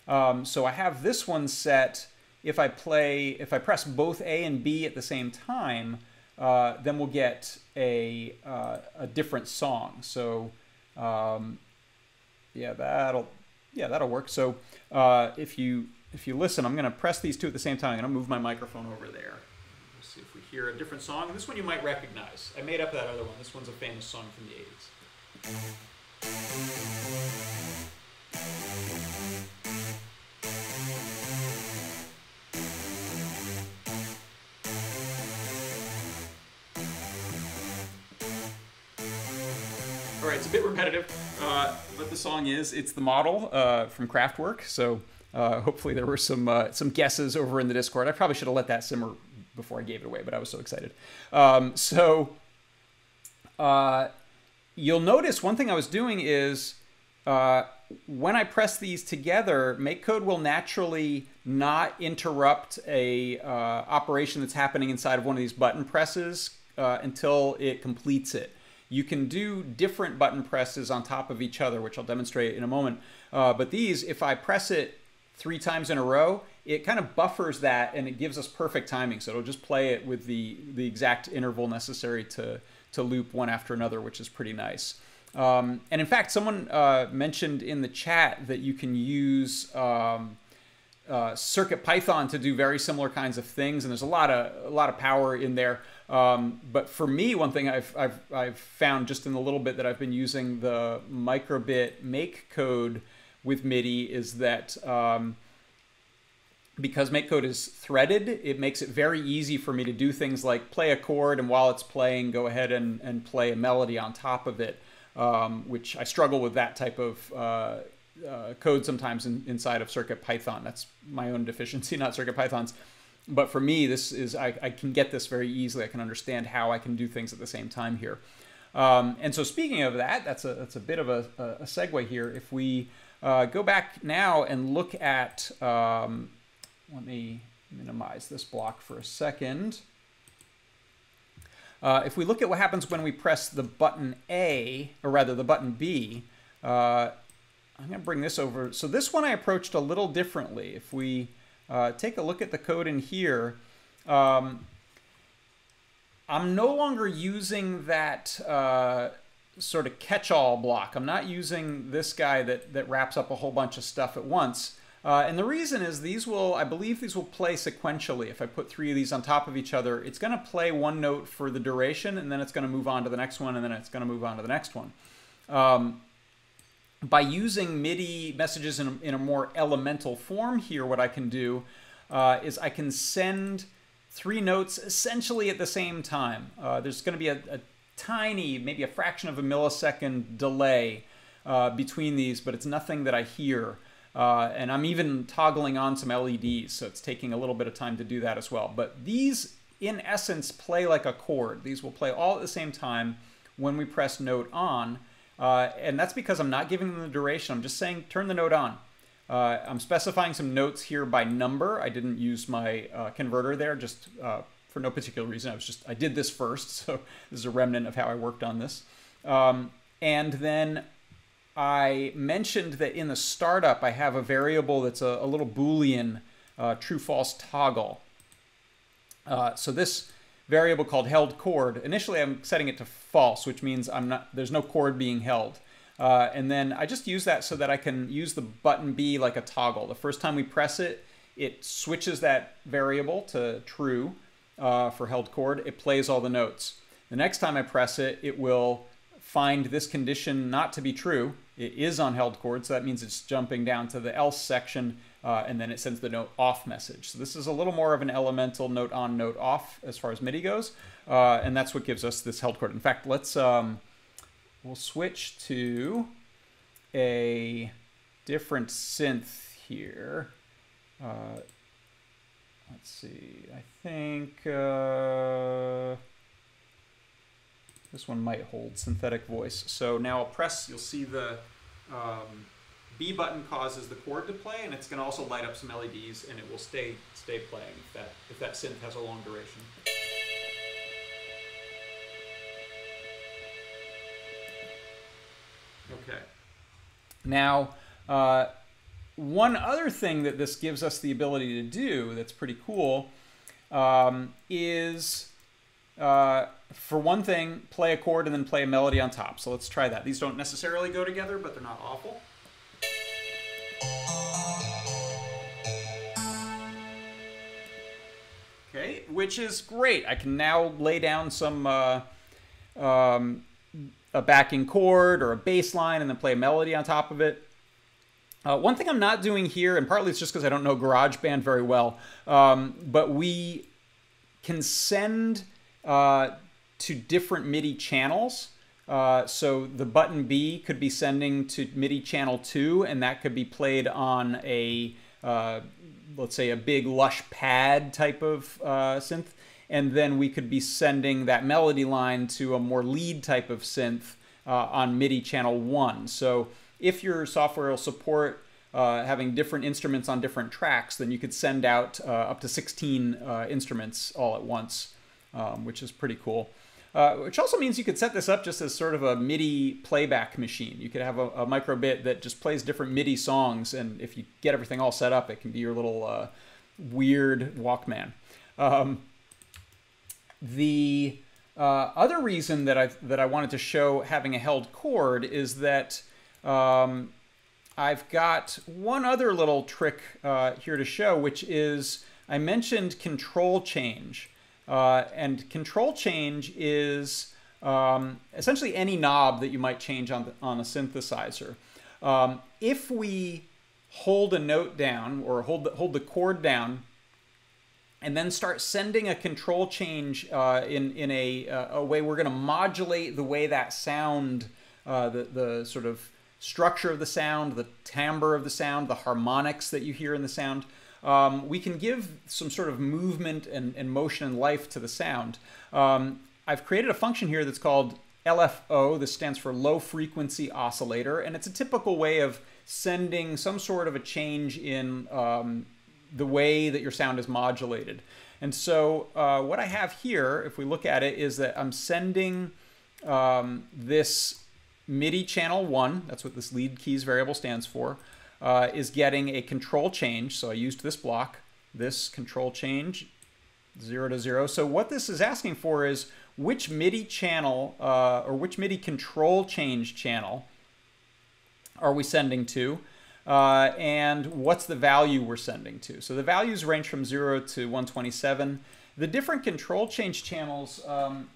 Um, so I have this one set. If I play, if I press both A and B at the same time, uh, then we'll get a, uh, a different song. So um, yeah, that'll yeah that'll work. So uh, if you if you listen, I'm to press these two at the same time. I'm to move my microphone over there. Let's see if we hear a different song. This one you might recognize. I made up that other one. This one's a famous song from the 80s. It's a bit repetitive, uh, but the song is. It's the model uh, from Kraftwerk, so uh, hopefully there were some uh, some guesses over in the Discord. I probably should have let that simmer before I gave it away, but I was so excited. Um, so uh, you'll notice one thing I was doing is uh, when I press these together, MakeCode will naturally not interrupt a operation that's happening inside of one of these button presses until it completes it. You can do different button presses on top of each other, which I'll demonstrate in a moment. Uh, but these, if I press it three times in a row, it kind of buffers that and it gives us perfect timing. So it'll just play it with the, the exact interval necessary to, to loop one after another, which is pretty nice. Um, and in fact, someone uh, mentioned in the chat that you can use um, uh, CircuitPython to do very similar kinds of things, and there's a lot of a lot of power in there. Um, but for me, one thing I've, I've, I've found just in the little bit that I've been using the microbit MakeCode with MIDI is that um, because MakeCode is threaded, it makes it very easy for me to do things like play a chord and while it's playing, go ahead and, and play a melody on top of it, um, which I struggle with that type of uh, uh, code sometimes in, inside of CircuitPython. That's my own deficiency, [laughs] not CircuitPython's but for me, this is I, I, can get this very easily. I can understand how I can do things at the same time here. Um, and so speaking of that, that's a that's a bit of a, a segue here. If we uh, go back now and look at, um, let me minimize this block for a second. Uh, if we look at what happens when we press the button A, or rather the button B, uh, I'm going to bring this over. So this one I approached a little differently. If we uh, take a look at the code in here. Um, I'm no longer using that uh, sort of catch-all block. I'm not using this guy that, that wraps up a whole bunch of stuff at once. Uh, and the reason is these will, I believe these will play sequentially. If I put three of these on top of each other, it's going to play one note for the duration, and then it's going to move on to the next one, and then it's going to move on to the next one. Um, by using MIDI messages in a, in a, more elemental form here, what I can do uh, is I can send three notes essentially at the same time. Uh, there's going to be a, a, tiny, maybe a fraction of a millisecond delay uh, between these, but it's nothing that I hear. Uh, and I'm even toggling on some LEDs, so it's taking a little bit of time to do that as well. But these, in essence, play like a chord. These will play all at the same time when we press note on. Uh, and that's because I'm not giving them the duration. I'm just saying turn the note on. Uh, I'm specifying some notes here by number. I didn't use my uh, converter there just uh, for no particular reason. I was just, I did this first. [laughs] So this is a remnant of how I worked on this. Um, and then I mentioned that in the startup, I have a variable that's a, a little Boolean uh, true false toggle. Uh, so this variable called held chord. Initially, I'm setting it to false, which means I'm not there's no chord being held. Uh, and then I just use that so that I can use the button B like a toggle. The first time we press it, it switches that variable to true uh, for held chord. It plays all the notes. The next time I press it, it will find this condition not to be true. It is on held chord, so that means it's jumping down to the else section uh, and then it sends the note off message. So this is a little more of an elemental note on, note off as far as MIDI goes, uh, and that's what gives us this held chord. In fact, let's um, we'll switch to a different synth here. Uh, let's see, I think uh, this one might hold synthetic voice. So now I'll press, you'll see the um, B button causes the chord to play, and it's going to also light up some LEDs, and it will stay stay playing if that if that synth has a long duration. Now, uh, one other thing that this gives us the ability to do that's pretty cool um, is, uh, for one thing, play a chord and then play a melody on top. So let's try that. These don't necessarily go together, but they're not awful. Okay, which is great. I can now lay down some uh, um, a backing chord or a bass line and then play a melody on top of it. Uh, one thing I'm not doing here, and partly it's just because I don't know GarageBand very well, um, but we can send uh, to different MIDI channels. Uh, so the button B could be sending to MIDI channel 2, and that could be played on a uh, let's say a big lush pad type of uh, synth, and then we could be sending that melody line to a more lead type of synth uh, on MIDI channel one. So if your software will support uh, having different instruments on different tracks, then you could send out uh, up to 16 uh, instruments all at once, um, which is pretty cool. Uh, which also means you could set this up just as sort of a MIDI playback machine. You could have a, a microbit that just plays different MIDI songs, and if you get everything all set up, it can be your little uh, weird Walkman. Um, the uh, other reason that I that I wanted to show having a held chord is that um, I've got one other little trick uh, here to show, which is I mentioned control change. Uh, and control change is um, essentially any knob that you might change on, the, on a synthesizer. Um, if we hold a note down or hold the, hold the chord down and then start sending a control change uh, in, in a, uh, a way we're going to modulate the way that sound, uh, the, the sort of structure of the sound, the timbre of the sound, the harmonics that you hear in the sound um, we can give some sort of movement and, and motion and life to the sound. Um, I've created a function here that's called LFO. This stands for low frequency oscillator, and it's a typical way of sending some sort of a change in um, the way that your sound is modulated. And so uh, what I have here, if we look at it, is that I'm sending um, this MIDI channel 1, that's what this lead keys variable stands for, uh, is getting a control change. So I used this block, this control change, 0 to 0. So what this is asking for is which MIDI channel uh, or which MIDI control change channel are we sending to? Uh, and what's the value we're sending to. So the values range from 0 to 127. The different control change channels, um,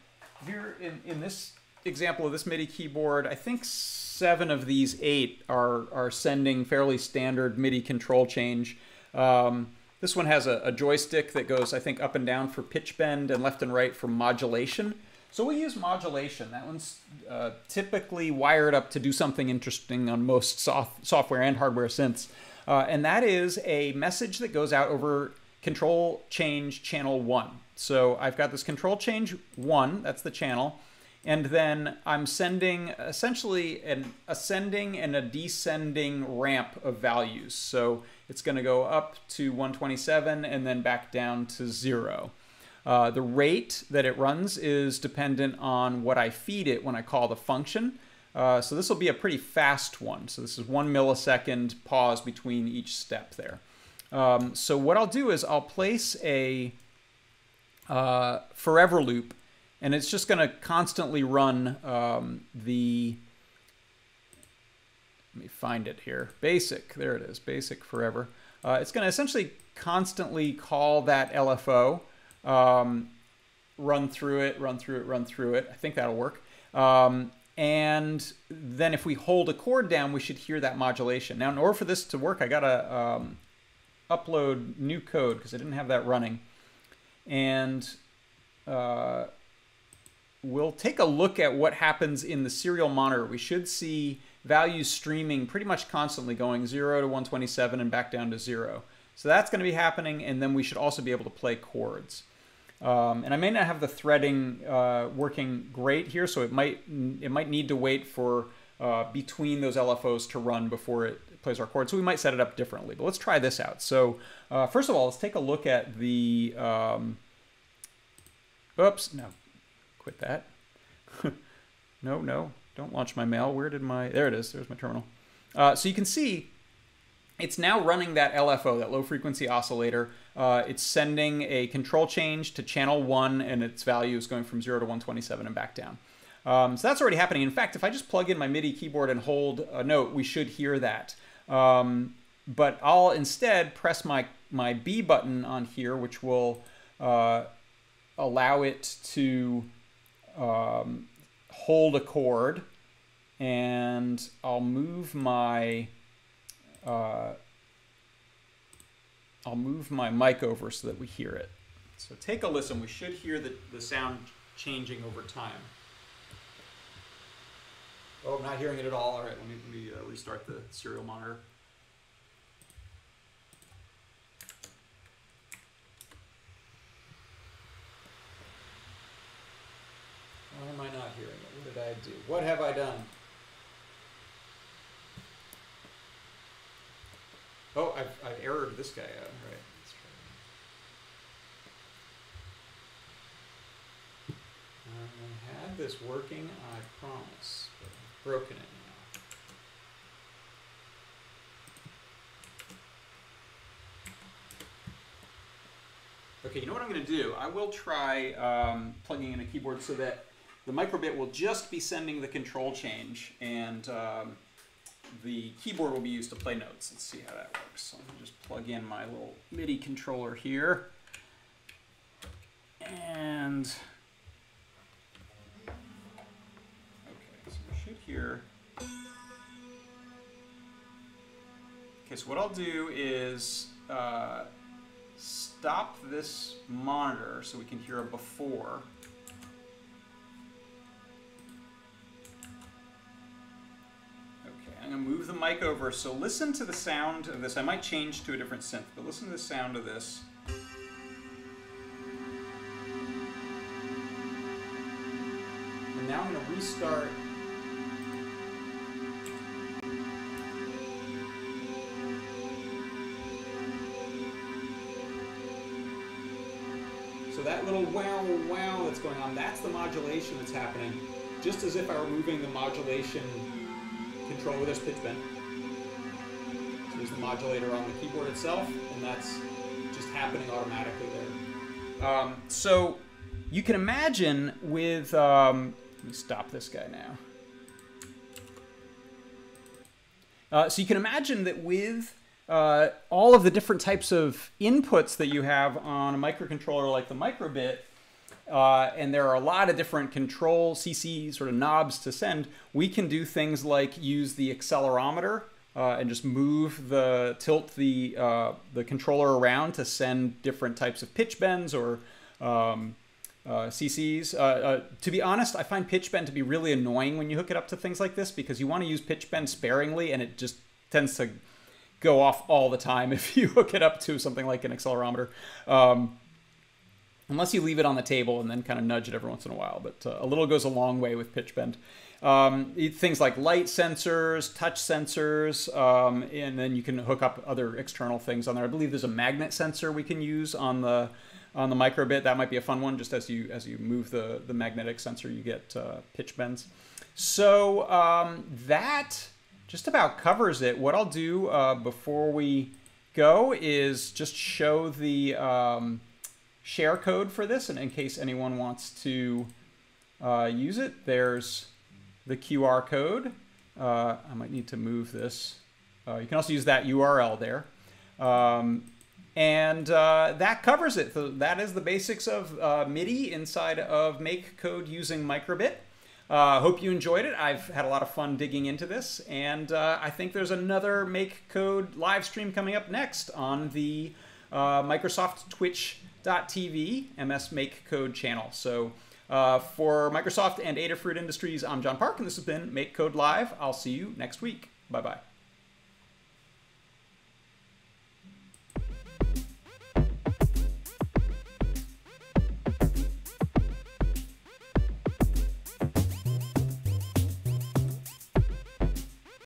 here in, in this example of this MIDI keyboard, I think seven of these eight are, are sending fairly standard MIDI control change. Um, this one has a, a, joystick that goes, I think, up and down for pitch bend and left and right for modulation. So we use modulation. That one's uh, typically wired up to do something interesting on most soft, software and hardware synths. Uh, and that is a message that goes out over control change channel one. So I've got this control change one, that's the channel. And then I'm sending essentially an ascending and a descending ramp of values. So it's going to go up to 127 and then back down to zero. Uh, the rate that it runs is dependent on what I feed it when I call the function. Uh, so this will be a pretty fast one. So this is one millisecond pause between each step there. Um, so what I'll do is I'll place a uh, forever loop and it's just going to constantly run um, the let me find it here basic there it is basic forever uh, it's going to essentially constantly call that LFO um, run through it run through it run through it I think that'll work um, and then if we hold a chord down we should hear that modulation now in order for this to work I gotta um, upload new code because I didn't have that running and uh, we'll take a look at what happens in the serial monitor. We should see values streaming pretty much constantly going 0 to 127 and back down to 0. So that's going to be happening, and then we should also be able to play chords. Um, and I may not have the threading uh, working great here, so it might it might need to wait for uh, between those LFOs to run before it plays our chord. So we might set it up differently. But let's try this out. So uh, first of all, let's take a look at the. Um, oops, no, Quit that. [laughs] no, no, don't launch my mail. Where did my, there it is, there's my terminal. Uh, so you can see it's now running that LFO, that low frequency oscillator. Uh, it's sending a control change to channel one and its value is going from zero to 127 and back down. Um, so that's already happening. In fact, if I just plug in my MIDI keyboard and hold a note, we should hear that. Um, but I'll instead press my, my B button on here, which will uh, allow it to um, hold a chord and I'll move my uh, I'll move my mic over so that we hear it. So take a listen. We should hear the, the sound changing over time. Oh, I'm not hearing it at all. All right, let me, let me uh, restart the serial monitor. Why am I not hearing it? What did I do? What have I done? This guy out, right? I had this working, I promise, but I've broken it now. Okay, you know what I'm going to do? I will try um, plugging in a keyboard so that the microbit will just be sending the control change and um, the keyboard will be used to play notes. Let's see how that works. So I'm just plug in my little MIDI controller here. And okay, so we should hear. Okay, so what I'll do is uh, stop this monitor so we can hear a before. Going to move the mic over. So listen to the sound of this. I might change to a different synth, but listen to the sound of this. And now I'm going to restart So that little wow wow that's going on, that's the modulation that's happening. Just as if I were moving the modulation controller, there's pitch bend. So there's the modulator on the keyboard itself, and that's just happening automatically there. Um, so you can imagine with, um, let me stop this guy now. Uh, so you can imagine that with uh, all of the different types of inputs that you have on a microcontroller like the microbit, uh, and there are a lot of different control CC sort of knobs to send, we can do things like use the accelerometer uh, and just move the tilt the uh, the controller around to send different types of pitch bends or um, uh, CCs. Uh, uh, to be honest, I find pitch bend to be really annoying when you hook it up to things like this because you want to use pitch bend sparingly and it just tends to go off all the time [laughs] if you hook it up to something like an accelerometer. Um, unless you leave it on the table and then kind of nudge it every once in a while. But uh, a little goes a long way with pitch bend. Um, things like light sensors, touch sensors, um, and then you can hook up other external things on there. I believe there's a magnet sensor we can use on the on the microbit. That might be a fun one. Just as you as you move the the magnetic sensor, you get uh, pitch bends. So um, that just about covers it. What I'll do uh, before we go is just show the um, share code for this, and in case anyone wants to uh, use it, there's the QR code. Uh, I might need to move this. Uh, you can also use that URL there. Um, and uh, that covers it. So that is the basics of uh, MIDI inside of MakeCode using Microbit. Uh, hope you enjoyed it. I've had a lot of fun digging into this, and uh, I think there's another MakeCode live stream coming up next on the uh, Microsoft Twitch.tv MS MakeCode channel. So uh, for Microsoft and Adafruit Industries, I'm John Park, and this has been MakeCode Live. I'll see you next week. Bye bye.